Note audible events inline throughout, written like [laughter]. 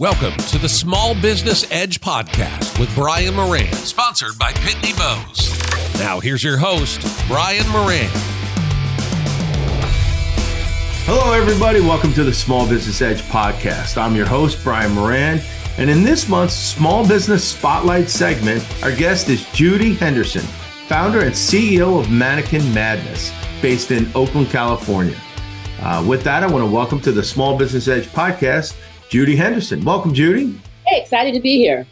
Welcome to the Small Business Edge podcast with Brian Moran, sponsored by Pitney Bowes. Now, here's your host, Brian Moran. Hello, everybody. Welcome to the Small Business Edge podcast. I'm your host, Brian Moran. And in this month's Small Business Spotlight segment, our guest is Judi Henderson, founder and CEO of Mannequin Madness, based in Oakland, California. Uh, with that, I want to welcome to the Small Business Edge podcast Judi Henderson. Welcome, Judi. Hey, excited to be here.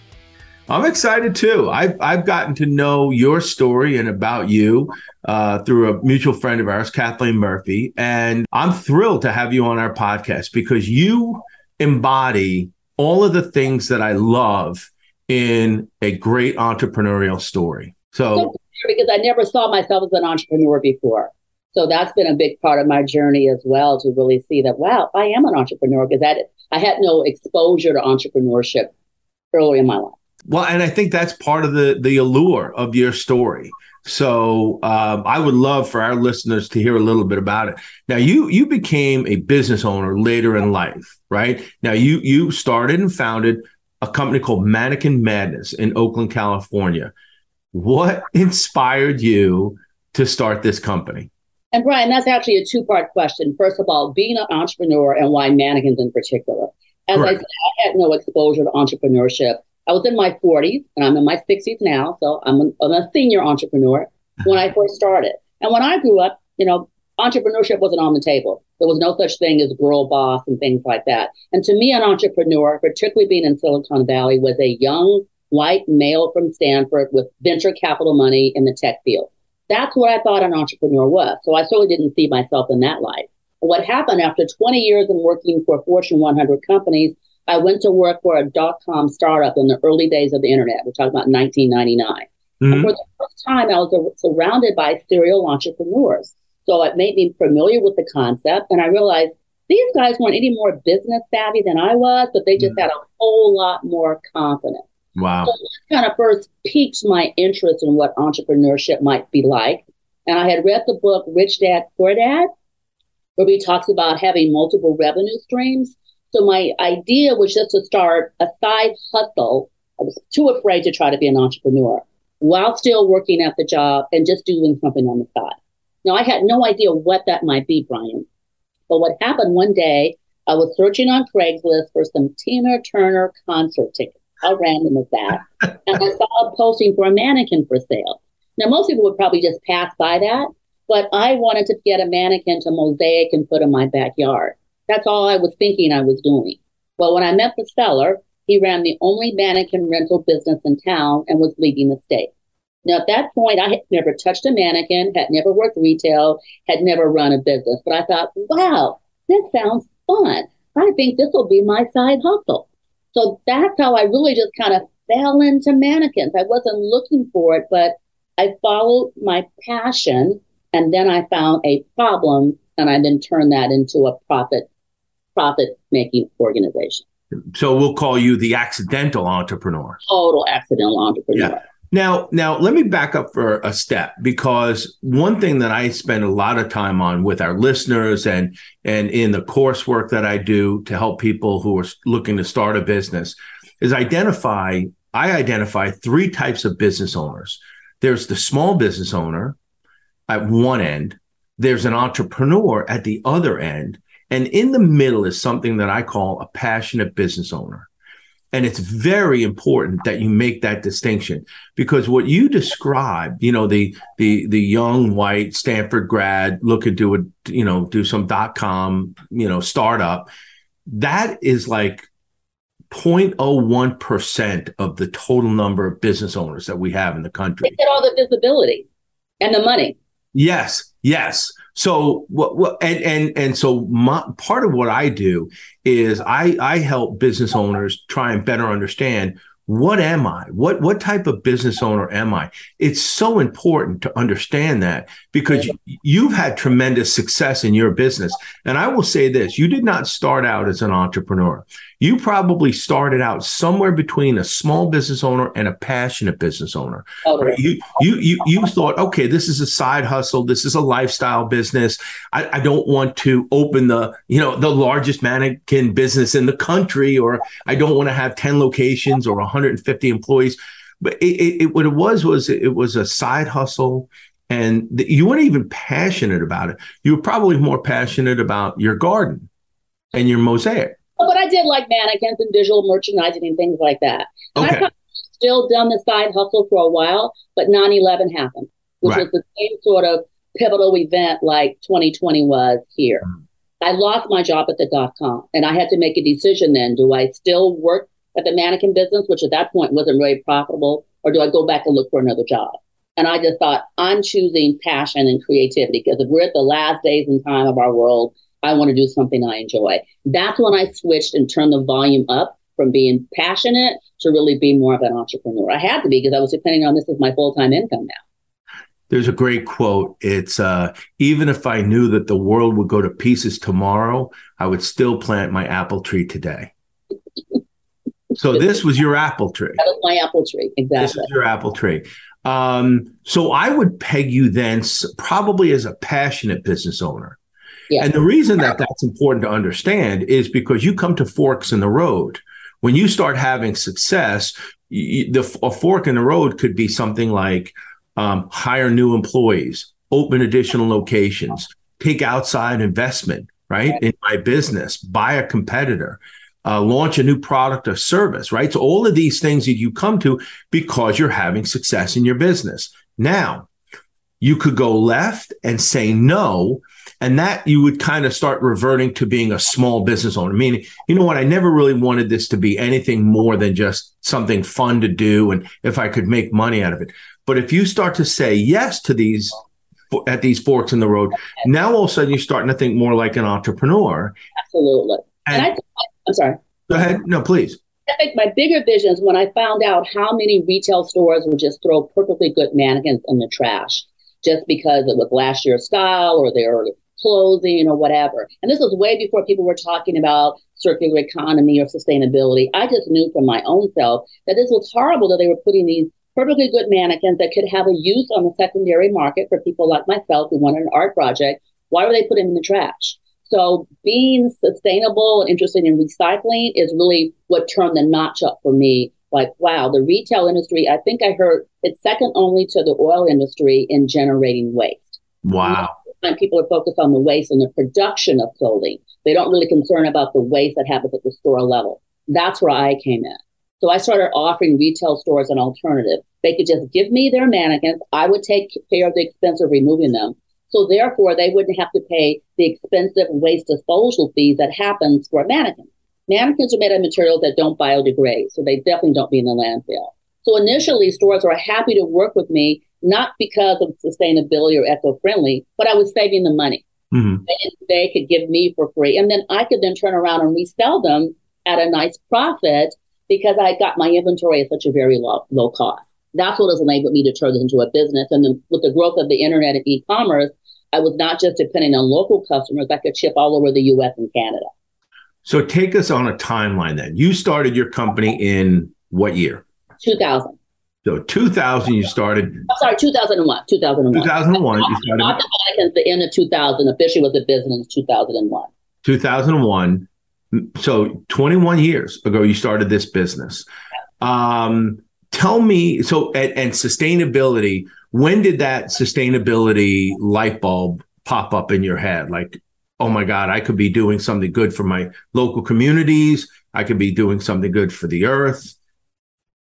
I'm excited too. I've, I've gotten to know your story and about you uh, through a mutual friend of ours, Kathleen Murphy. And I'm thrilled to have you on our podcast because you embody all of the things that I love in a great entrepreneurial story. So, because I never saw myself as an entrepreneur before. So that's been a big part of my journey as well to really see that, wow, I am an entrepreneur because I had no exposure to entrepreneurship early in my life. Well, and I think that's part of the the allure of your story. So um, I would love for our listeners to hear a little bit about it. Now, you you became a business owner later in life, right? Now, you you started and founded a company called Mannequin Madness in Oakland, California. What inspired you to start this company? And Brian, that's actually a two part question. First of all, being an entrepreneur and why mannequins in particular. As I said, I had no exposure to entrepreneurship. I was in my 40s and I'm in my 60s now. So I'm a, I'm a senior entrepreneur uh-huh. when I first started. And when I grew up, you know, entrepreneurship wasn't on the table. There was no such thing as girl boss and things like that. And to me, an entrepreneur, particularly being in Silicon Valley, was a young white male from Stanford with venture capital money in the tech field. That's what I thought an entrepreneur was. So I certainly didn't see myself in that light. What happened after 20 years in working for Fortune 100 companies, I went to work for a dot com startup in the early days of the internet. We're talking about 1999. Mm-hmm. And for the first time, I was surrounded by serial entrepreneurs. So it made me familiar with the concept. And I realized these guys weren't any more business savvy than I was, but they just mm-hmm. had a whole lot more confidence. Wow. So this kind of first piqued my interest in what entrepreneurship might be like. And I had read the book Rich Dad Poor Dad, where he talks about having multiple revenue streams. So my idea was just to start a side hustle. I was too afraid to try to be an entrepreneur while still working at the job and just doing something on the side. Now I had no idea what that might be, Brian. But what happened one day, I was searching on Craigslist for some Tina Turner concert tickets. How random is that? and I saw a posting for a mannequin for sale. Now, most people would probably just pass by that, but I wanted to get a mannequin to mosaic and put in my backyard. That's all I was thinking I was doing. Well, when I met the seller, he ran the only mannequin rental business in town and was leaving the state. Now, at that point, I had never touched a mannequin, had never worked retail, had never run a business. But I thought, wow, this sounds fun. I think this will be my side hustle. So that's how I really just kind of fell into mannequins. I wasn't looking for it, but I followed my passion and then I found a problem and I then turned that into a profit profit making organization. So we'll call you the accidental entrepreneur. Total accidental entrepreneur. Yeah. Now, now let me back up for a step because one thing that I spend a lot of time on with our listeners and and in the coursework that I do to help people who are looking to start a business is identify I identify three types of business owners. There's the small business owner at one end, there's an entrepreneur at the other end, and in the middle is something that I call a passionate business owner. And it's very important that you make that distinction because what you described, you know, the the the young white Stanford grad looking to a, you know, do some dot com, you know, startup, that is like 0.01% of the total number of business owners that we have in the country. They get all the visibility and the money. Yes, yes. So what, what and and and so my, part of what I do is I I help business owners try and better understand what am I? What what type of business owner am I? It's so important to understand that because you've had tremendous success in your business. And I will say this, you did not start out as an entrepreneur. You probably started out somewhere between a small business owner and a passionate business owner. Oh, right? You, you you you thought, okay, this is a side hustle, this is a lifestyle business. I, I don't want to open the, you know, the largest mannequin business in the country, or I don't want to have 10 locations or 150 employees. But it, it, it, what it was was it was a side hustle, and you weren't even passionate about it. You were probably more passionate about your garden and your mosaic. But I did like mannequins and visual merchandising and things like that. And okay. I've still done the side hustle for a while, but 9-11 happened, which Right. was the same sort of pivotal event like 2020 was here. Mm. I lost my job at the dot com and I had to make a decision then. Do I still work at the mannequin business, which at that point wasn't very profitable, or do I go back and look for another job? And I just thought, I'm choosing passion and creativity because if we're at the last days and time of our world, I want to do something I enjoy. That's when I switched and turned the volume up from being passionate to really be more of an entrepreneur. I had to be because I was depending on this as my full time income now. There's a great quote. It's uh, even if I knew that the world would go to pieces tomorrow, I would still plant my apple tree today. [laughs] So this was your apple tree. That was my apple tree. Exactly. This is your apple tree. Um, so I would peg you then probably as a passionate business owner. Yeah. And the reason that that's important to understand is because you come to forks in the road. When you start having success, y- the a fork in the road could be something like um, hire new employees, open additional locations, take outside investment, right, in my business, buy a competitor, uh, launch a new product or service, right? So all of these things that you come to because you're having success in your business. Now, you could go left and say no, and that you would kind of start reverting to being a small business owner. Meaning, you know what? I never really wanted this to be anything more than just something fun to do, and if I could make money out of it. But if you start to say yes to these at these forks in the road, now all of a sudden you're starting to think more like an entrepreneur. Absolutely. And, And I, I'm sorry. go ahead. No, please. I think my bigger vision is when I found out how many retail stores would just throw perfectly good mannequins in the trash just because it was last year's style or their clothing or whatever. And this was way before people were talking about circular economy or sustainability. I just knew from my own self that this was horrible that they were putting these perfectly good mannequins that could have a use on the secondary market for people like myself who wanted an art project. Why were they putting them in the trash? So being sustainable and interested in recycling is really what turned the notch up for me. Like, wow, the retail industry, I think I heard it's second only to the oil industry in generating waste. Wow. And people are focused on the waste and the production of clothing. They don't really concern about the waste that happens at the store level. That's where I came in. So I started offering retail stores an alternative. They could just give me their mannequins. I would take care of the expense of removing them. So therefore, they wouldn't have to pay the expensive waste disposal fees that happens for a mannequin. Mannequins are made of materials that don't biodegrade, so they definitely don't be in the landfill. So initially, stores were happy to work with me, not because of sustainability or eco-friendly, but I was saving the money. Mhm. They, they could give me for free, and then I could then turn around and resell them at a nice profit because I got my inventory at such a very low, low cost. That's what has enabled me to turn this into a business. And then with the growth of the internet and e-commerce, I was not just depending on local customers. I could ship all over the U.S. and Canada. So take us on a timeline then. You started your company in what year? 2000. So 2000, you started I'm sorry, 2001. 2001. 2001. You Not started the mannequins, the end of 2000. Officially was a business 2001. 2001. So 21 years ago, you started this business. Um, tell me, so and, and sustainability. When did that sustainability light bulb pop up in your head? Like, oh my God, I could be doing something good for my local communities. I could be doing something good for the earth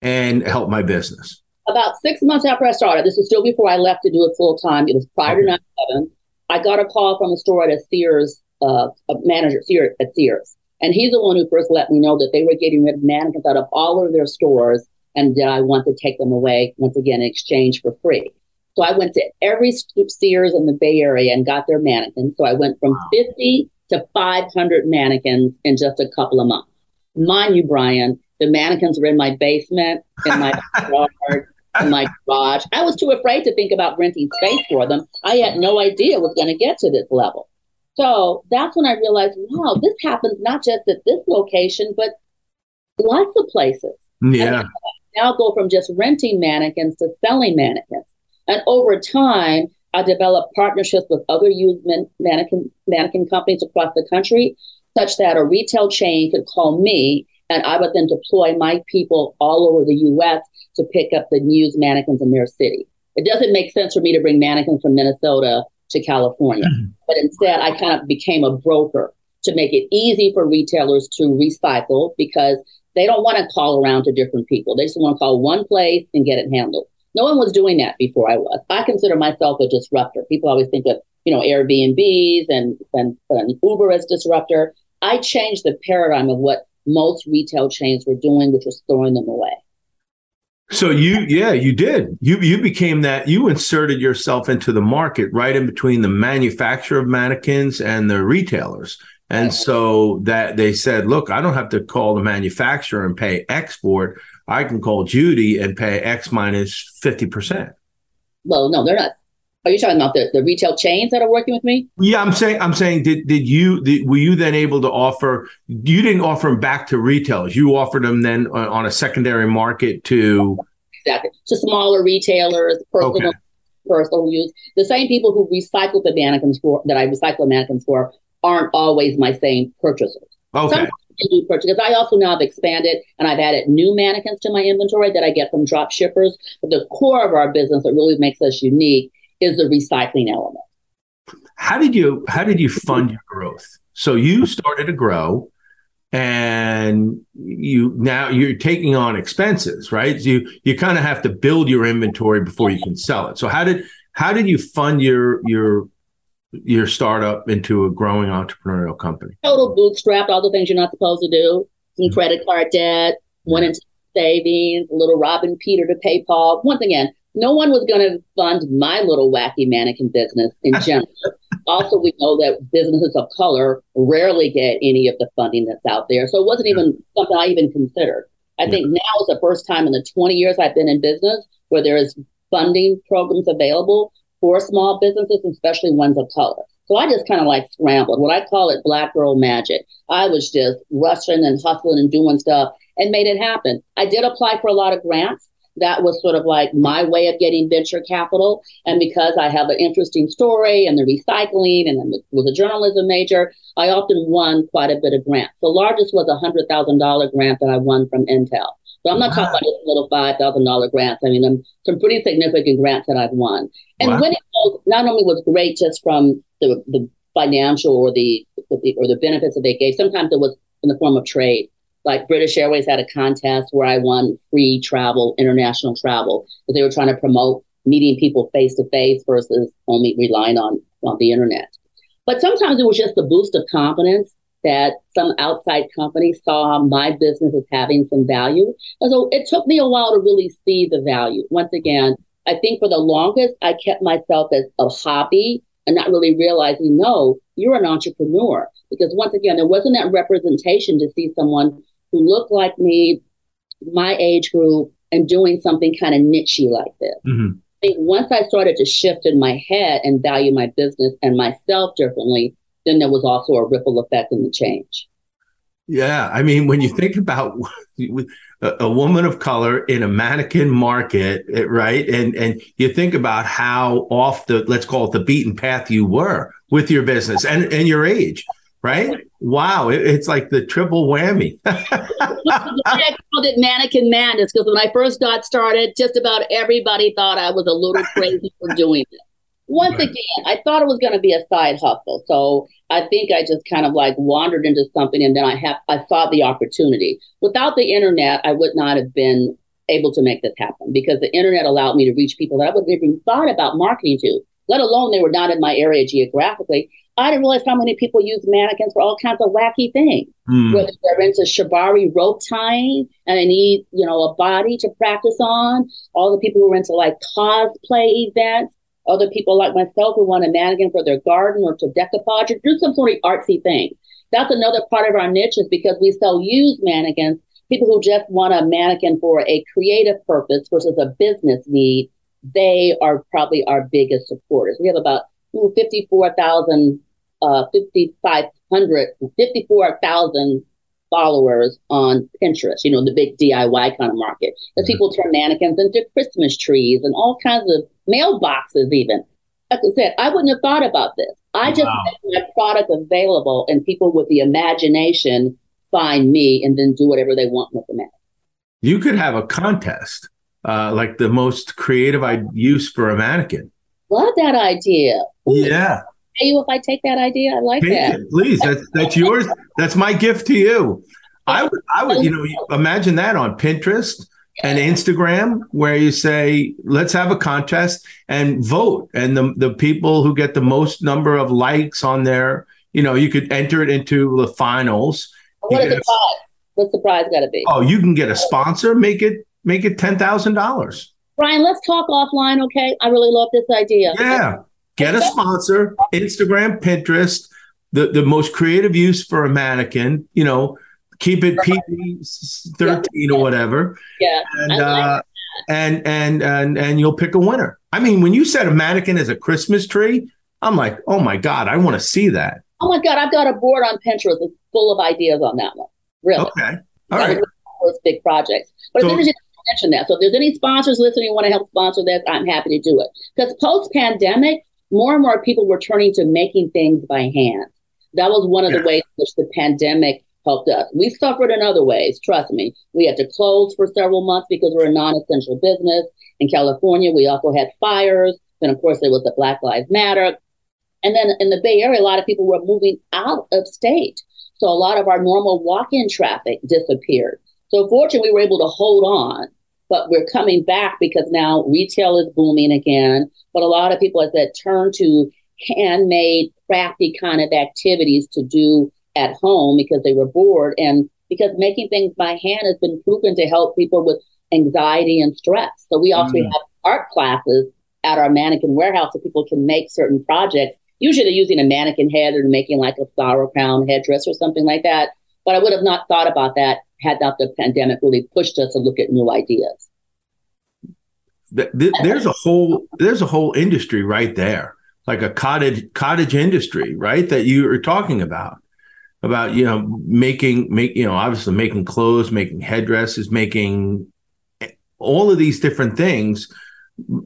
and help my business. About six months after I started, this was still before I left to do it full time. It was prior to 9 11. I got a call from a store at a Sears, uh, a manager Sears, at Sears. And he's the one who first let me know that they were getting rid of mannequins out of all of their stores and that I want to take them away once again in exchange for free. So I went to every Sears in the Bay Area and got their mannequins. So I went from 50 to 500 mannequins in just a couple of months. Mind you, Brian, The mannequins were in my basement, in my [laughs] yard, in my garage. I was too afraid to think about renting space for them. I had no idea it was going to get to this level. So that's when I realized, wow, this happens not just at this location, but lots of places. Yeah. now go from just renting mannequins to selling mannequins. And over time, I developed partnerships with other used mannequin mannequin companies across the country, such that a retail chain could call me, and I would then deploy my people all over the U.S. to pick up the used mannequins in their city. It doesn't make sense for me to bring mannequins from Minnesota to California, mm-hmm. but instead, I kind of became a broker to make it easy for retailers to recycle because they don't want to call around to different people. They just want to call one place and get it handled. No one was doing that before I was. I consider myself a disruptor. People always think of, you know, Airbnbs and, and, and Uber as disruptor. I changed the paradigm of what most retail chains were doing, which was throwing them away. So you, yeah, you did. You you became that. You inserted yourself into the market right in between the manufacturer of mannequins and the retailers. And so that they said, look, I don't have to call the manufacturer and pay export. I can call Judi and pay X minus 50%. Well, no, they're not. Are you talking about the, the retail chains that are working with me? Yeah, I'm saying, I'm saying, did, did you, did, were you then able to offer, you didn't offer them back to retailers. You offered them then on a secondary market to. Exactly. To smaller retailers, personal, okay. personal use. The same people who recycle the mannequins for, that I recycle the mannequins for aren't always my same purchasers. Okay purchase because I also now have expanded and I've added new mannequins to my inventory that I get from drop shippers. But the core of our business that really makes us unique is the recycling element. How did you how did you fund your growth? So you started to grow and you now you're taking on expenses, right? So you you kind of have to build your inventory before you can sell it. So how did how did you fund your your your startup into a growing entrepreneurial company? Total bootstrapped, all the things you're not supposed to do. Some mm-hmm. credit card debt, went into savings, a little Robin Peter to pay Paul. Once again, no one was going to fund my little wacky mannequin business in [laughs] general. also, we know that businesses of color rarely get any of the funding that's out there. So it wasn't even something I even considered. I yeah. think now is the first time in the 20 years I've been in business where there is funding programs available for small businesses, especially ones of color. So I just kind of like scrambled. What I call it black girl magic. I was just rushing and hustling and doing stuff and made it happen. I did apply for a lot of grants. That was sort of like my way of getting venture capital. And because I have an interesting story and the recycling and I was a journalism major, I often won quite a bit of grants. The largest was a $100,000 grant that I won from Intel. So I'm not wow. talking about just little five thousand dollar grants. I mean, I'm, some pretty significant grants that I've won. And wow. winning not only was great just from the the financial or the, the or the benefits that they gave. Sometimes it was in the form of trade. Like British Airways had a contest where I won free travel, international travel, because they were trying to promote meeting people face to face versus only relying on on the internet. But sometimes it was just a boost of confidence that some outside company saw my business as having some value. And so it took me a while to really see the value. Once again, I think for the longest, I kept myself as a hobby and not really realizing, no, you're an entrepreneur. Because once again, there wasn't that representation to see someone who looked like me, my age group, and doing something kind of nichey like this. Mm-hmm. I think once I started to shift in my head and value my business and myself differently, then there was also a ripple effect in the change. Yeah, I mean, when you think about a, a woman of color in a mannequin market, eh, right, and and you think about how off the let's call it the beaten path you were with your business and and your age, right? Wow, it, it's like the triple whammy. [laughs] I called it mannequin madness because when I first got started, just about everybody thought I was a little crazy for doing it once right. again, I thought it was going to be a side hustle. So I think I just kind of like wandered into something and then I have I saw the opportunity. Without the internet, I would not have been able to make this happen because the internet allowed me to reach people that I wouldn't have even thought about marketing to, let alone they were not in my area geographically. I didn't realize how many people use mannequins for all kinds of wacky things. Mm. Whether they're into shibari rope tying and they need, you know, a body to practice on. All the people who are into like cosplay events other people like myself who want a mannequin for their garden or to decoupage or do some sort of artsy thing. That's another part of our niche is because we sell used mannequins. people who just want a mannequin for a creative purpose versus a business need, they are probably our biggest supporters. We have about 54,000, uh, 5,500, 54,000 followers on Pinterest, you know, the big DIY kind of market. Because mm-hmm. people turn mannequins into Christmas trees and all kinds of mailboxes, even. Like I said, I wouldn't have thought about this. I just wow. make my product available and people with the imagination find me and then do whatever they want with the mannequin. You could have a contest, uh, like the most creative use for a mannequin. Love that idea. Yeah. Pay you if I take that idea. I like take that. It, please, that's that's yours. That's my gift to you. I would, I would, you know, imagine that on Pinterest and Instagram, where you say, "Let's have a contest and vote," and the the people who get the most number of likes on there, you know, you could enter it into the finals. What is the prize? What's the prize got to be? Oh, you can get a sponsor. Make it make it ten thousand dollars. Brian, let's talk offline, okay? I really love this idea. Yeah. Get a sponsor, Instagram, Pinterest, the, the most creative use for a mannequin, you know, keep it PG 13 yeah. or whatever. Yeah. And, like uh, and, and, and, and you'll pick a winner. I mean, when you said a mannequin as a Christmas tree, I'm like, oh my God, I want to see that. Oh my God, I've got a board on Pinterest that's full of ideas on that one. Really. Okay. All right. Those big projects. But so, it's interesting mention that. So if there's any sponsors listening who want to help sponsor this, I'm happy to do it. Because post pandemic, more and more people were turning to making things by hand. That was one of yeah. the ways in which the pandemic helped us. We suffered in other ways, trust me. We had to close for several months because we're a non essential business. In California, we also had fires. And of course, there was the Black Lives Matter. And then in the Bay Area, a lot of people were moving out of state. So a lot of our normal walk in traffic disappeared. So fortunately, we were able to hold on but we're coming back because now retail is booming again. But a lot of people, as that turn to handmade, crafty kind of activities to do at home because they were bored. And because making things by hand has been proven to help people with anxiety and stress. So we also mm. have art classes at our mannequin warehouse so people can make certain projects. Usually they're using a mannequin head or making like a flower crown headdress or something like that. But I would have not thought about that had not the pandemic really pushed us to look at new ideas. There's a whole there's a whole industry right there, like a cottage cottage industry, right? That you are talking about about you know making make you know obviously making clothes, making headdresses, making all of these different things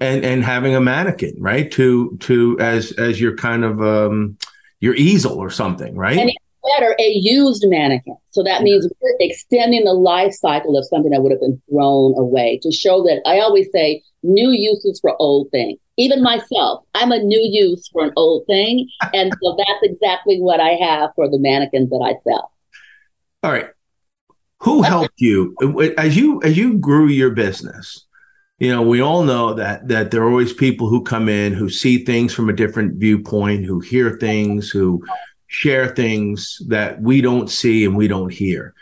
and and having a mannequin right to to as as your kind of um your easel or something right and better a used mannequin. So that mm-hmm. means we're extending the life cycle of something that would have been thrown away to show that I always say new uses for old things. Even myself, I'm a new use for an old thing. And so [laughs] that's exactly what I have for the mannequins that I sell. All right. Who helped you as you as you grew your business? You know, we all know that that there are always people who come in who see things from a different viewpoint, who hear things, who share things that we don't see and we don't hear.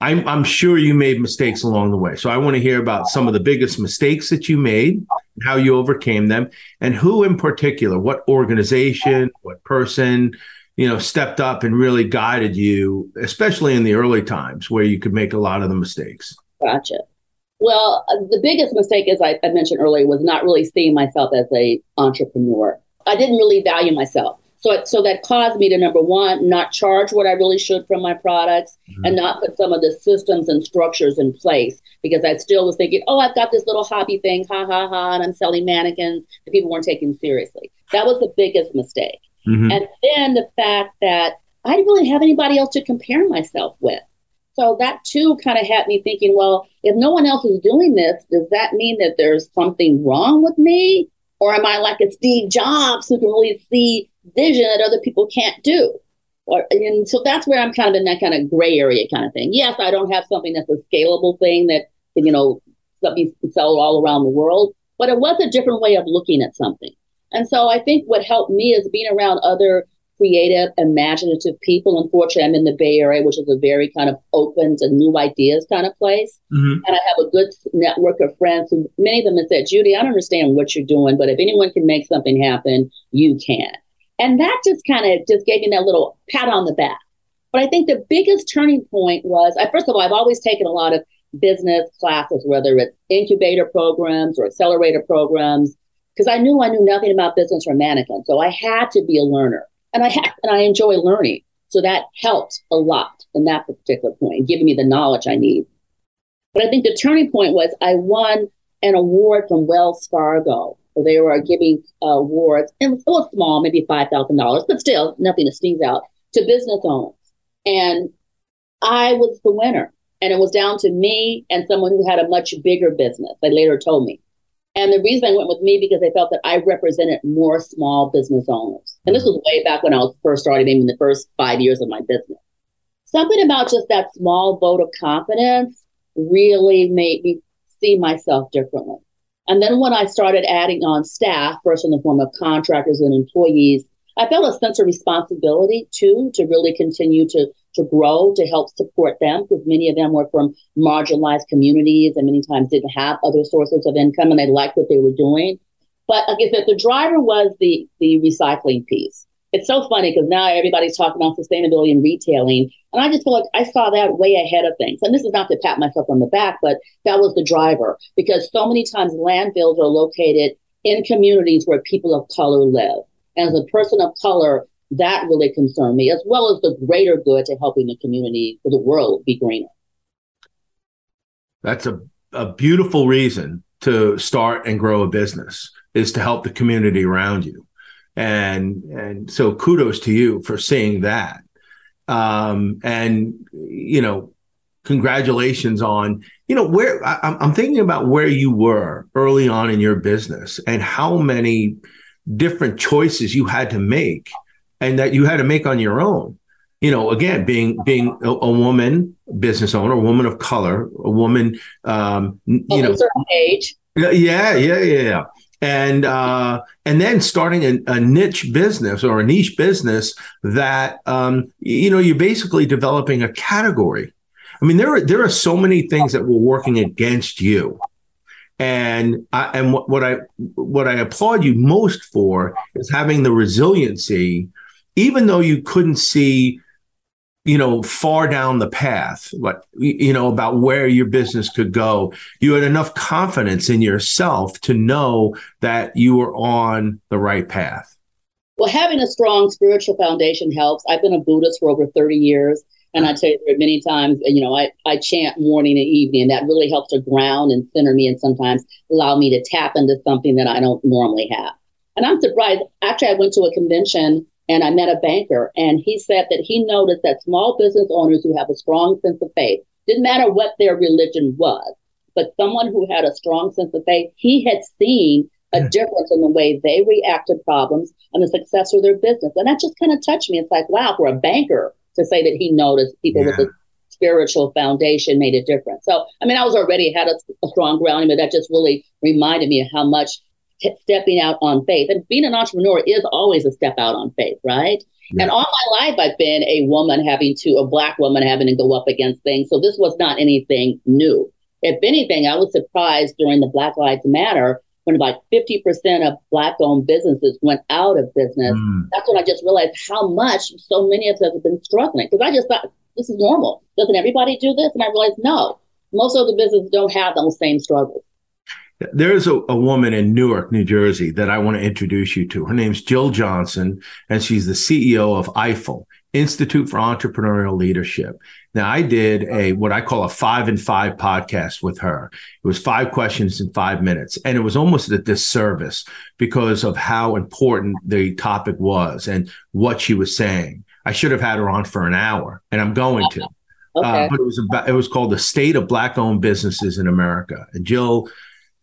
I'm, I'm sure you made mistakes along the way. So I want to hear about some of the biggest mistakes that you made, how you overcame them, and who in particular, what organization, what person, you know, stepped up and really guided you, especially in the early times where you could make a lot of the mistakes. Gotcha. Well, the biggest mistake, as I, I mentioned earlier, was not really seeing myself as a entrepreneur. I didn't really value myself. So, so that caused me to number one, not charge what I really should from my products mm-hmm. and not put some of the systems and structures in place because I still was thinking, oh, I've got this little hobby thing, ha ha ha, and I'm selling mannequins. The people weren't taking seriously. That was the biggest mistake. Mm-hmm. And then the fact that I didn't really have anybody else to compare myself with. So that too kind of had me thinking, well, if no one else is doing this, does that mean that there's something wrong with me? Or am I like a Steve Jobs who can really see vision that other people can't do? Or, and so that's where I'm kind of in that kind of gray area kind of thing. Yes, I don't have something that's a scalable thing that can, you know, be sold all around the world, but it was a different way of looking at something. And so I think what helped me is being around other creative, imaginative people. Unfortunately, I'm in the Bay Area, which is a very kind of open to new ideas kind of place. Mm-hmm. And I have a good network of friends who many of them have said, Judi, I don't understand what you're doing, but if anyone can make something happen, you can. And that just kind of just gave me that little pat on the back. But I think the biggest turning point was, I, first of all, I've always taken a lot of business classes, whether it's incubator programs or accelerator programs, because I knew I knew nothing about business or mannequin. So I had to be a learner, and I had, and I enjoy learning. So that helped a lot in that particular point, giving me the knowledge I need. But I think the turning point was I won an award from Wells Fargo. So they were giving uh, awards, and it was small, maybe five thousand dollars, but still nothing to sneeze out to business owners. And I was the winner. And it was down to me and someone who had a much bigger business. They later told me. And the reason I went with me because they felt that I represented more small business owners. And this was way back when I was first starting, in the first five years of my business. Something about just that small vote of confidence really made me see myself differently. And then when I started adding on staff, first in the form of contractors and employees, I felt a sense of responsibility too to really continue to to grow to help support them because many of them were from marginalized communities and many times didn't have other sources of income and they liked what they were doing. But like I said, the driver was the the recycling piece. It's so funny because now everybody's talking about sustainability and retailing. And I just feel like I saw that way ahead of things. And this is not to pat myself on the back, but that was the driver because so many times landfills are located in communities where people of color live. And as a person of color, that really concerned me, as well as the greater good to helping the community for the world be greener. That's a, a beautiful reason to start and grow a business is to help the community around you. And and so kudos to you for seeing that. Um, and you know, congratulations on you know where I, I'm thinking about where you were early on in your business and how many different choices you had to make and that you had to make on your own. You know again being being a, a woman business owner a woman of color a woman um you of know age. Yeah yeah yeah yeah and uh, and then starting a, a, niche business or a niche business that um, you know you're basically developing a category. I mean, there are there are so many things that were working against you, and I, and what, what I what I applaud you most for is having the resiliency, even though you couldn't see, you know, far down the path, what you know about where your business could go. You had enough confidence in yourself to know that you were on the right path. Well, having a strong spiritual foundation helps. I've been a Buddhist for over 30 years. And I tell you, many times, you know, I, I chant morning and evening, that really helps to ground and center me and sometimes allow me to tap into something that I don't normally have. And I'm surprised. Actually, I went to a convention and I met a banker, and he said that he noticed that small business owners who have a strong sense of faith, didn't matter what their religion was, but someone who had a strong sense of faith, he had seen a difference in the way they react to problems and the success of their business. And that just kind of touched me. It's like, wow, for a banker to say that he noticed people yeah. with a spiritual foundation made a difference. So, I mean, I was already had a, a strong grounding, but that just really reminded me of how much t- stepping out on faith and being an entrepreneur is always a step out on faith, right? Yeah. And all my life, I've been a woman having to, a black woman having to go up against things. So this was not anything new. If anything, I was surprised during the Black Lives Matter when about 50% of black owned businesses went out of business, mm. that's when I just realized how much so many of us have been struggling. Because I just thought this is normal. Doesn't everybody do this? And I realized no, most of the businesses don't have those same struggles. There's a, a, woman in Newark, New Jersey that I want to introduce you to. Her name's Jill Johnson, and she's the CEO of IFEL, Institute for Entrepreneurial Leadership. Now, I did a what I call a five and five podcast with her. It was five questions in five minutes, and it was almost a disservice because of how important the topic was and what she was saying. I should have had her on for an hour, and I'm going to. Okay. Uh, but it was about it was called the state of black owned businesses in America, and Jill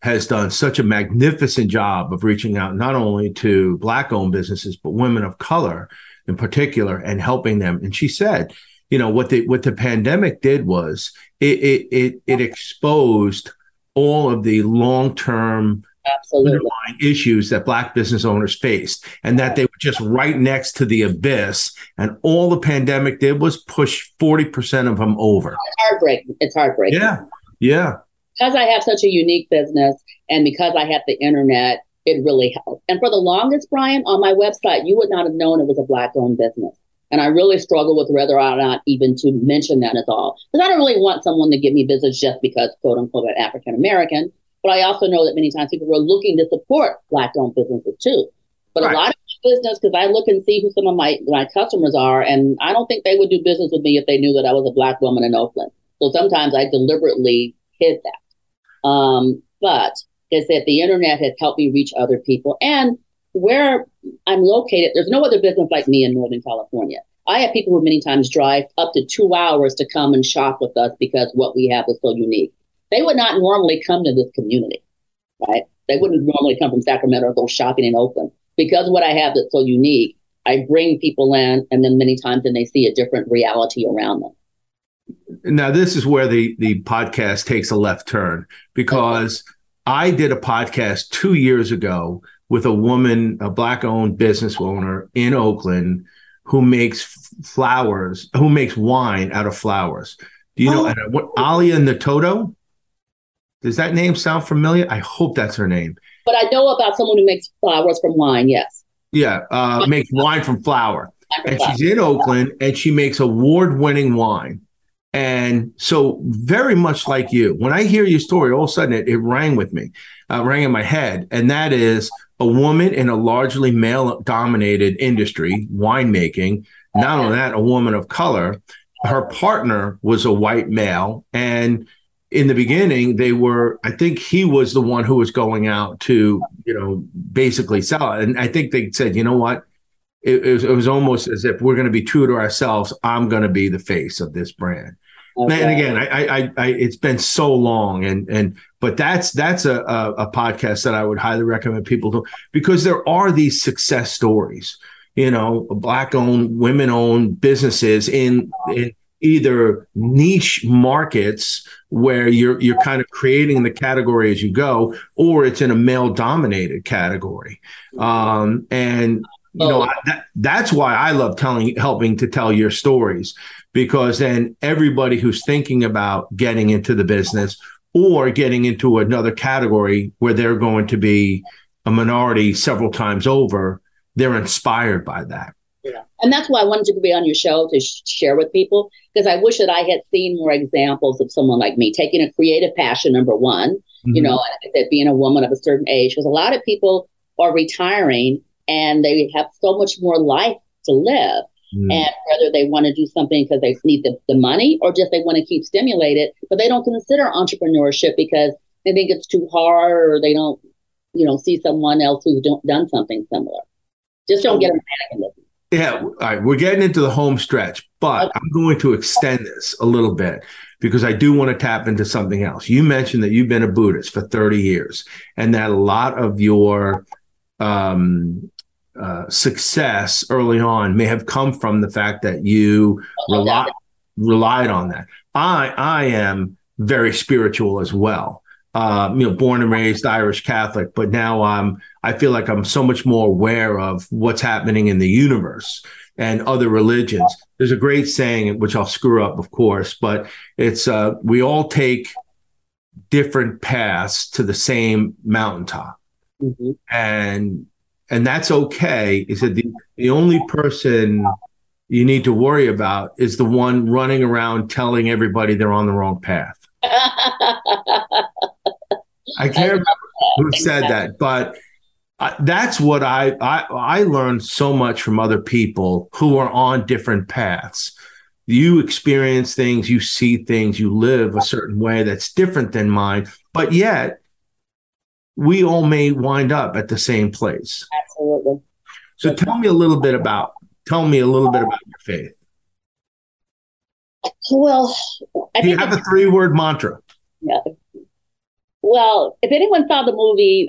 has done such a magnificent job of reaching out not only to black owned businesses but women of color in particular and helping them. And she said, you know, what the what the pandemic did was it it it, it exposed all of the long term underlying issues that black business owners faced and that they were just right next to the abyss. And all the pandemic did was push 40% of them over. It's heartbreaking. It's heartbreaking. Yeah. Yeah because i have such a unique business and because i have the internet it really helped. And for the longest, Brian, on my website, you would not have known it was a black owned business. And I really struggle with whether or not even to mention that at all. Because I don't really want someone to give me business just because, quote unquote, I'm African American. But I also know that many times people were looking to support Black owned businesses too. But right. a lot of business, because I look and see who some of my, my customers are, and I don't think they would do business with me if they knew that I was a Black woman in Oakland. So sometimes I deliberately hid that. Um, but is that the internet has helped me reach other people. And where I'm located, there's no other business like me in Northern California. I have people who many times drive up to two hours to come and shop with us because what we have is so unique. They would not normally come to this community, right? They wouldn't normally come from Sacramento or go shopping in Oakland. Because what I have that's so unique, I bring people in, and then many times then they see a different reality around them. Now, this is where the, the podcast takes a left turn because. I did a podcast two years ago with a woman, a black owned business owner in Oakland who makes flowers, who makes wine out of flowers. Do you oh. know what Alia Natoto? Does that name sound familiar? I hope that's her name. But I know about someone who makes flowers from wine. Yes. Yeah, uh, makes wine from flour, and she's in Oakland, and she makes award-winning wine. And so, very much like you, when I hear your story, all of a sudden it, it rang with me, uh, rang in my head. And that is a woman in a largely male dominated industry, winemaking. Not only that, a woman of color. Her partner was a white male. And in the beginning, they were, I think he was the one who was going out to, you know, basically sell it. And I think they said, you know what? It, it was, it was almost as if we're going to be true to ourselves. I'm going to be the face of this brand. Okay. And again, I, I, I, it's been so long, and and but that's that's a, a, a podcast that I would highly recommend people to because there are these success stories, you know, black owned, women owned businesses in, in either niche markets where you're you're kind of creating the category as you go, or it's in a male dominated category, um, and you know that, that's why I love telling helping to tell your stories because then everybody who's thinking about getting into the business or getting into another category where they're going to be a minority several times over, they're inspired by that. Yeah. And that's why I wanted to be on your show to sh- share with people because I wish that I had seen more examples of someone like me taking a creative passion, number one, mm-hmm. you know, that being a woman of a certain age, because a lot of people are retiring and they have so much more life to live mm. and whether they want to do something because they need the, the money or just they want to keep stimulated, but they don't consider entrepreneurship because they think it's too hard or they don't, you know, see someone else who's done something similar. Just don't get a mannequin yeah, all right. We're getting into the home stretch, but okay. I'm going to extend this a little bit because I do want to tap into something else. You mentioned that you've been a Buddhist for 30 years and that a lot of your um, uh, success early on may have come from the fact that you rely, relied on that. I I am very spiritual as well. Uh, you know, born and raised Irish Catholic, but now I'm I feel like I'm so much more aware of what's happening in the universe and other religions. There's a great saying, which I'll screw up, of course, but it's uh, we all take different paths to the same mountaintop. Mm-hmm. And and that's okay. He said the, the only person you need to worry about is the one running around telling everybody they're on the wrong path. I [laughs] can't remember who said that, but uh, that's what I, I I learned so much from other people who are on different paths. You experience things, you see things, you live a certain way that's different than mine, but yet we all may wind up at the same place. Absolutely. So tell me a little bit about tell me a little bit about your faith. Well, I Do you have a three word mantra? Yeah. Well, if anyone saw the movie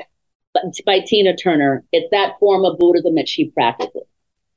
by Tina Turner, it's that form of Buddhism that she practices.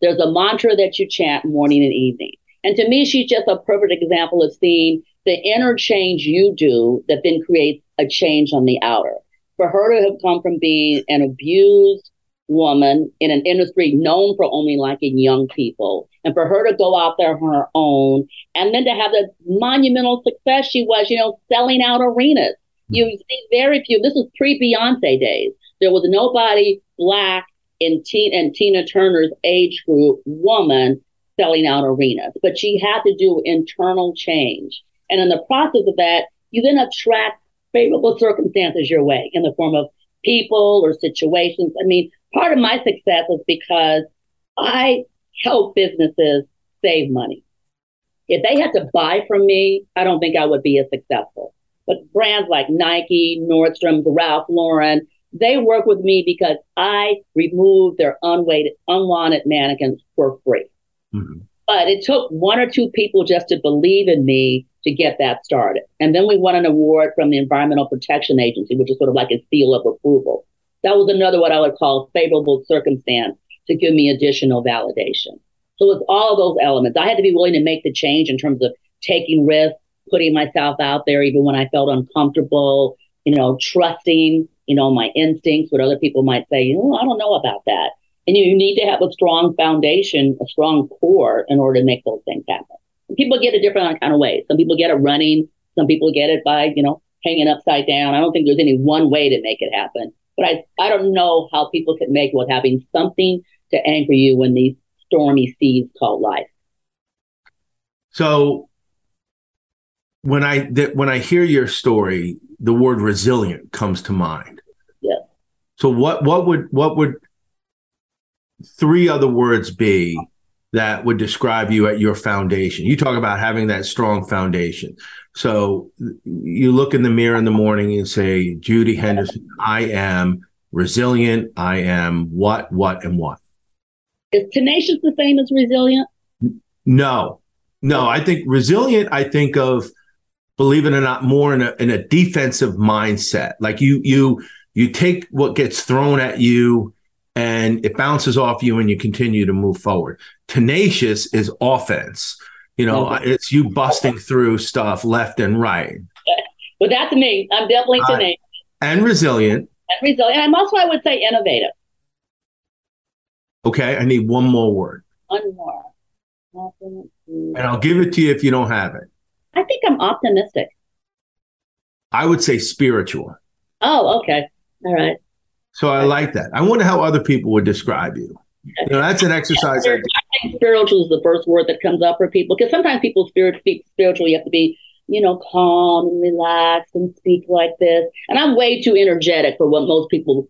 There's a mantra that you chant morning and evening. And to me, she's just a perfect example of seeing the inner change you do that then creates a change on the outer for her to have come from being an abused woman in an industry known for only liking young people, and for her to go out there on her own, and then to have the monumental success she was, you know, selling out arenas. Hmm. You see very few. This was pre Beyonce days. There was nobody black in Tina and Tina Turner's age group woman selling out arenas, but she had to do internal change. And in the process of that, you then attract favorable circumstances your way in the form of people or situations. I mean, part of my success is because I help businesses save money. If they had to buy from me, I don't think I would be as successful. But brands like Nike, Nordstrom, Ralph Lauren, they work with me because I remove their unweighted, unwanted mannequins for free. Mm-hmm. But it took one or two people just to believe in me to get that started. And then we won an award from the Environmental Protection Agency, which is sort of like a seal of approval. That was another what I would call favorable circumstance to give me additional validation. So it's all those elements. I had to be willing to make the change in terms of taking risks, putting myself out there, even when I felt uncomfortable, you know, trusting, you know, my instincts, what other people might say, oh, I don't know about that. And you need to have a strong foundation, a strong core in order to make those things happen. People get it different kind of ways. Some people get it running. Some people get it by, you know, hanging upside down. I don't think there's any one way to make it happen. But I, I don't know how people can make with having something to anchor you in these stormy seas called life. So when I th- when I hear your story, the word resilient comes to mind. Yeah. So what what would what would three other words be that would describe you at your foundation? You talk about having that strong foundation. So you look in the mirror in the morning and say, Judi Henderson, I am resilient. I am what, what, and what. Is tenacious the same as resilient? No, no. I think resilient. I think of, believe it or not, more in a in a defensive mindset. Like you, you, you take what gets thrown at you, and it bounces off you, and you continue to move forward. Tenacious is offense. You know, mm-hmm. it's you busting through stuff left and right. Well, that's me. I'm definitely tenacious uh, and resilient. And resilient. I'm also, I would say, innovative. Okay, I need one more word. One more. And I'll give it to you if you don't have it. I think I'm optimistic. I would say spiritual. Oh, okay. All right. So I like that. I wonder how other people would describe you. You know, that's an exercise. I think spiritual is the first word that comes up for people because sometimes people spirit speak spiritual. You have to be, you know, calm and relaxed and speak like this. And I'm way too energetic for what most people,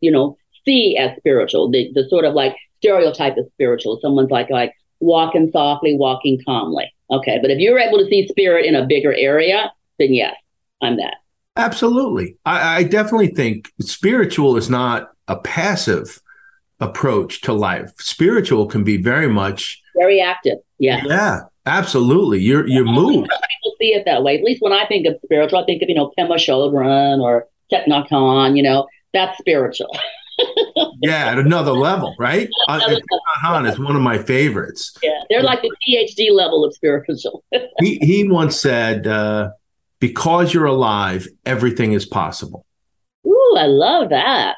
you know, see as spiritual, the, the sort of like stereotype of spiritual. Someone's like like walking softly, walking calmly. Okay, but if you're able to see spirit in a bigger area, then yes, I'm that. Absolutely, I, I definitely think spiritual is not a passive approach to life. Spiritual can be very much very active. Yeah. Yeah. Absolutely. You're you move. People see it that way. At least when I think of spiritual, I think of, you know, Pema Chodron or Thich Nhat Hanh, you know, that's spiritual. [laughs] yeah, at another level, right? [laughs] Uh, Hanh is one of my favorites. Yeah, they're like the PhD level of spiritual. [laughs] he he once said, uh, "Because you're alive, everything is possible." Ooh, I love that.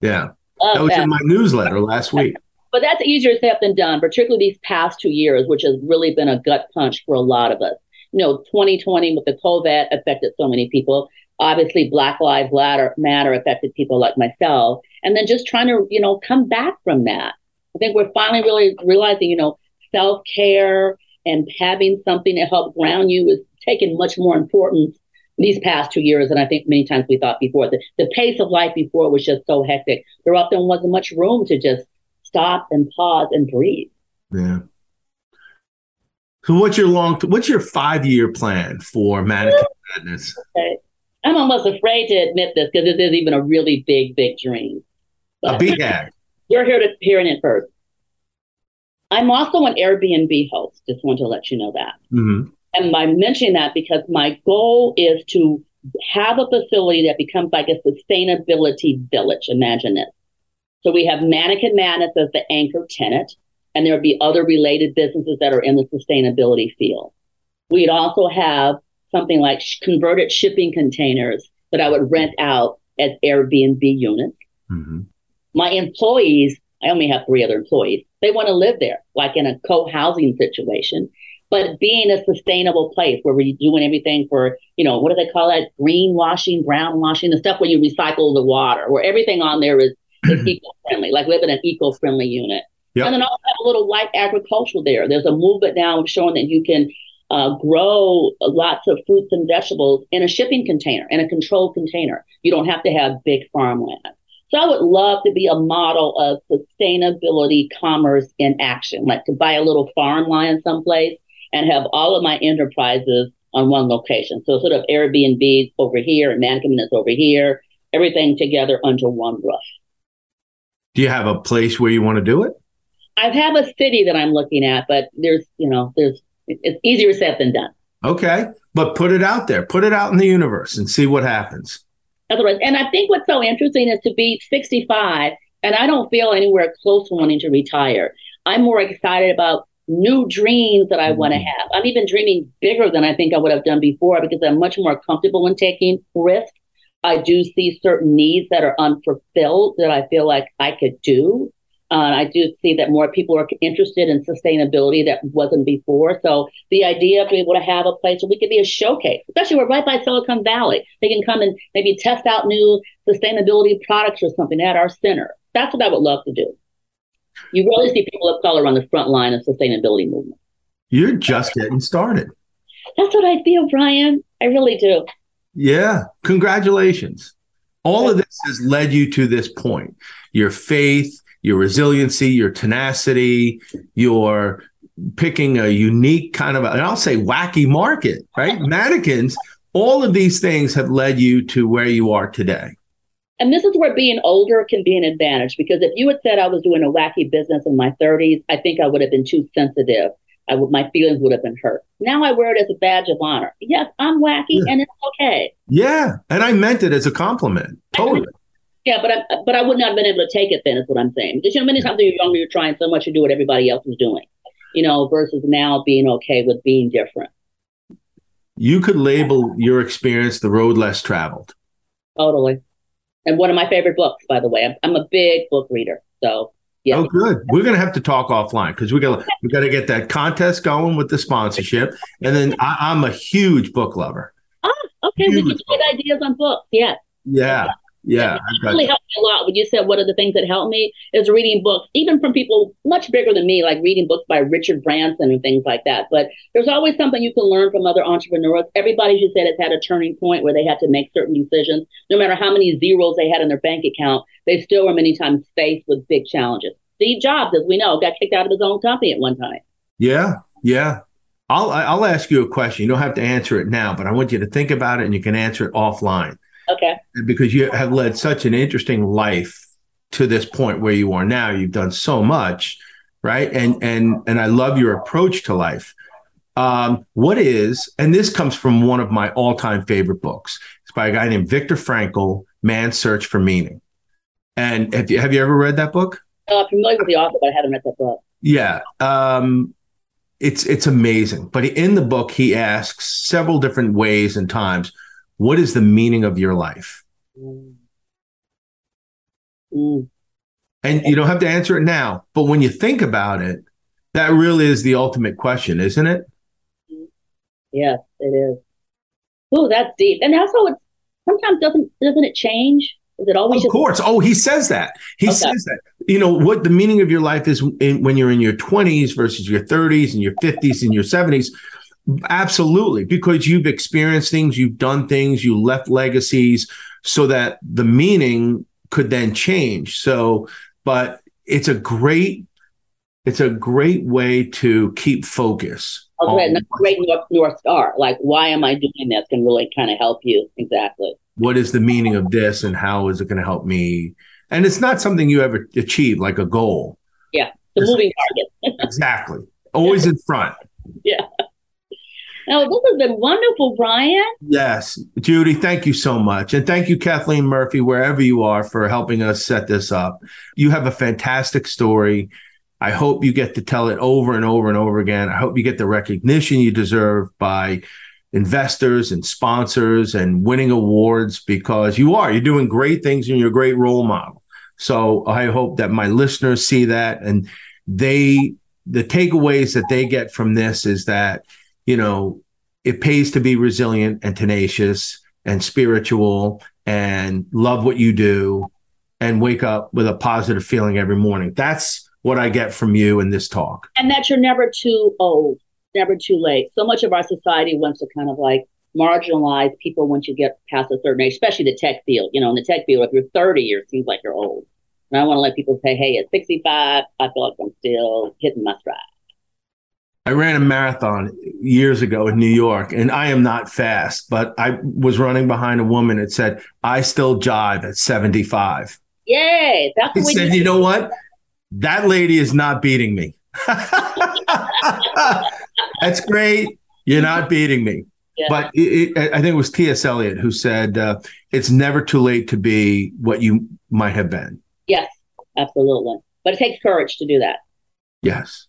Yeah, love that was that. in my newsletter last week. But that's easier said than done, particularly these past two years, which has really been a gut punch for a lot of us. You know, 2020 with the COVID affected so many people obviously Black Lives Matter affected people like myself. And then just trying to, you know, come back from that. I think we're finally really realizing, you know, self care and having something to help ground you is taking much more importance these past two years than I think many times we thought before. The, the pace of life before was just so hectic. There often wasn't much room to just stop and pause and breathe. Yeah. So what's your long what's your five year plan for Mannequin Madness? Okay. I'm almost afraid to admit this because this is even a really big, big dream. But a big ad. You're here to hearing it first. I'm also an Airbnb host. Just want to let you know that. Mm-hmm. And I'm mentioning that because my goal is to have a facility that becomes like a sustainability village. Imagine it. So we have Mannequin Madness as the anchor tenant, and there would be other related businesses that are in the sustainability field. We'd also have something like converted shipping containers that I would rent out as Airbnb units. Mm-hmm. My employees, I only have three other employees, they want to live there, like in a co housing situation. But being a sustainable place where we're doing everything for, you know, what do they call that? Greenwashing, brown washing, the stuff where you recycle the water, where everything on there is, [clears throat] is eco friendly, like live in an eco friendly unit. Yep. And then also have a little light agricultural there. There's a movement now showing that you can uh, grow lots of fruits and vegetables in a shipping container, in a controlled container. You don't have to have big farmland. So I would love to be a model of sustainability commerce in action, like to buy a little farm land someplace and have all of my enterprises on one location. So sort of Airbnb over here and Mannequin is over here, everything together under one roof. Do you have a place where you want to do it? I have a city that I'm looking at, but there's, you know, there's it's easier said than done. Okay. But put it out there, put it out in the universe and see what happens. Otherwise. And I think what's so interesting is to be 65 and I don't feel anywhere close to wanting to retire. I'm more excited about new dreams that I mm-hmm. want to have. I'm even dreaming bigger than I think I would have done before because I'm much more comfortable in taking risks. I do see certain needs that are unfulfilled that I feel like I could do. Uh, I do see that more people are interested in sustainability that wasn't before. So the idea of being able to have a place where we could be a showcase, especially we're right by Silicon Valley, they can come and maybe test out new sustainability products or something at our center. That's what I would love to do. You really see people of color on the front line of sustainability movement. You're just getting started. That's what I feel, Brian. I really do. Yeah. Congratulations. All of this has led you to this point. Your faith, your resiliency, your tenacity, your picking a unique kind of, and I'll say wacky market, right? [laughs] Mannequins, all of these things have led you to where you are today. And this is where being older can be an advantage because if you had said I was doing a wacky business in my 30s, I think I would have been too sensitive. I would, my feelings would have been hurt. Now I wear it as a badge of honor. Yes, I'm wacky yeah. and it's okay. Yeah. And I meant it as a compliment. Totally. Yeah, but I but I would not have been able to take it then, is what I'm saying. Because you know, many times when you're younger, you're trying so much to do what everybody else is doing, you know, versus now being okay with being different. You could label your experience the road less traveled. Totally. And one of my favorite books, by the way. I'm, I'm a big book reader. So yeah. Oh, good. We're gonna have to talk offline because we got we got to get that contest going with the sponsorship, and then I, am a huge book lover. Oh, okay. Huge we can get ideas on books. Yeah. Yeah. Yeah, it really helped me a lot. When you said one of the things that helped me is reading books, even from people much bigger than me, like reading books by Richard Branson and things like that. But there's always something you can learn from other entrepreneurs. Everybody, you said, has had a turning point where they had to make certain decisions. No matter how many zeros they had in their bank account, they still were many times faced with big challenges. Steve Jobs, as we know, got kicked out of his own company at one time. Yeah, yeah. I'll I'll ask you a question. You don't have to answer it now, but I want you to think about it, and you can answer it offline. Because you have led such an interesting life to this point where you are now. You've done so much, right? And and and I love your approach to life. Um, what is, and this comes from one of my all-time favorite books. It's by a guy named Viktor Frankl, Man's Search for Meaning. And have you have you ever read that book? Uh, familiar with the author, but I haven't read that book. Yeah. Um, it's it's amazing. But in the book, he asks several different ways and times what is the meaning of your life? Mm. Mm. And you don't have to answer it now, but when you think about it, that really is the ultimate question, isn't it? Yes, it is. Oh, that's deep. And also, it sometimes doesn't doesn't it change? Is it always? Of course. Oh, he says that. He okay. says that. You know what the meaning of your life is in, when you're in your 20s versus your 30s and your 50s and your 70s. Absolutely, because you've experienced things, you've done things, you left legacies so that the meaning could then change. So, but it's a great it's a great way to keep focus. Okay, a great north, north star. Like, why am I doing this? Can really kind of help you exactly. What is the meaning of this, and how is it going to help me? And it's not something you ever achieve, like a goal. Yeah, the it's, moving target. [laughs] exactly. Always in front. Yeah. Oh, this has been wonderful, Brian. Yes. Judi, thank you so much. And thank you, Kathleen Murphy, wherever you are, for helping us set this up. You have a fantastic story. I hope you get to tell it over and over and over again. I hope you get the recognition you deserve by investors and sponsors and winning awards because you are. You're doing great things and you're a great role model. So I hope that my listeners see that and they, the takeaways that they get from this is that you know, it pays to be resilient and tenacious and spiritual and love what you do and wake up with a positive feeling every morning. That's what I get from you in this talk. And that you're never too old, never too late. So much of our society wants to kind of like marginalize people once you get past a certain age, especially the tech field. You know, in the tech field, if you're 30, it seems like you're old. And I want to let people say, hey, at 65, I feel like I'm still hitting my stride. I ran a marathon years ago in New York, and I am not fast, but I was running behind a woman that said, I still jive at 75. Yay. That's he said, you know what? That lady is not beating me. [laughs] That's great. You're not beating me. Yeah. But it, it, I think it was T.S. Eliot who said, uh, it's never too late to be what you might have been. Yes, absolutely. But it takes courage to do that. Yes.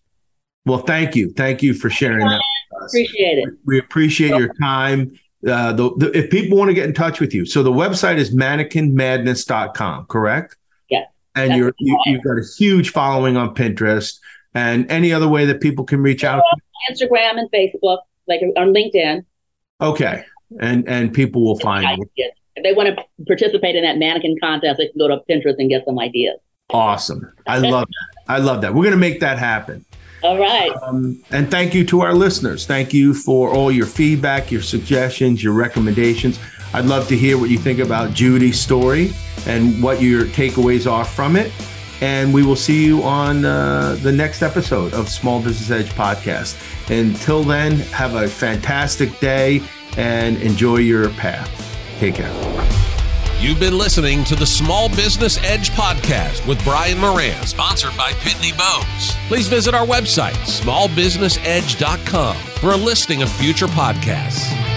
Well, thank you. Thank you for sharing that. Appreciate it. We appreciate your time. Uh, the, the, if people want to get in touch with you, so the website is mannequinmadness.com, correct? Yeah. And you're, you, you've got a huge following on Pinterest and any other way that people can reach out? Instagram and Facebook, like on LinkedIn. Okay. And and people will find you. If they want to participate in that mannequin contest, they can go to Pinterest and get some ideas. Awesome. I love that. I love that. We're going to make that happen. All right. Um, and thank you to our listeners. Thank you for all your feedback, your suggestions, your recommendations. I'd love to hear what you think about Judi's story and what your takeaways are from it. And we will see you on uh, the next episode of Small Business Edge podcast. Until then, have a fantastic day and enjoy your path. Take care. You've been listening to the Small Business Edge podcast with Brian Moran, sponsored by Pitney Bowes. Please visit our website, smallbusinessedge.com, for a listing of future podcasts.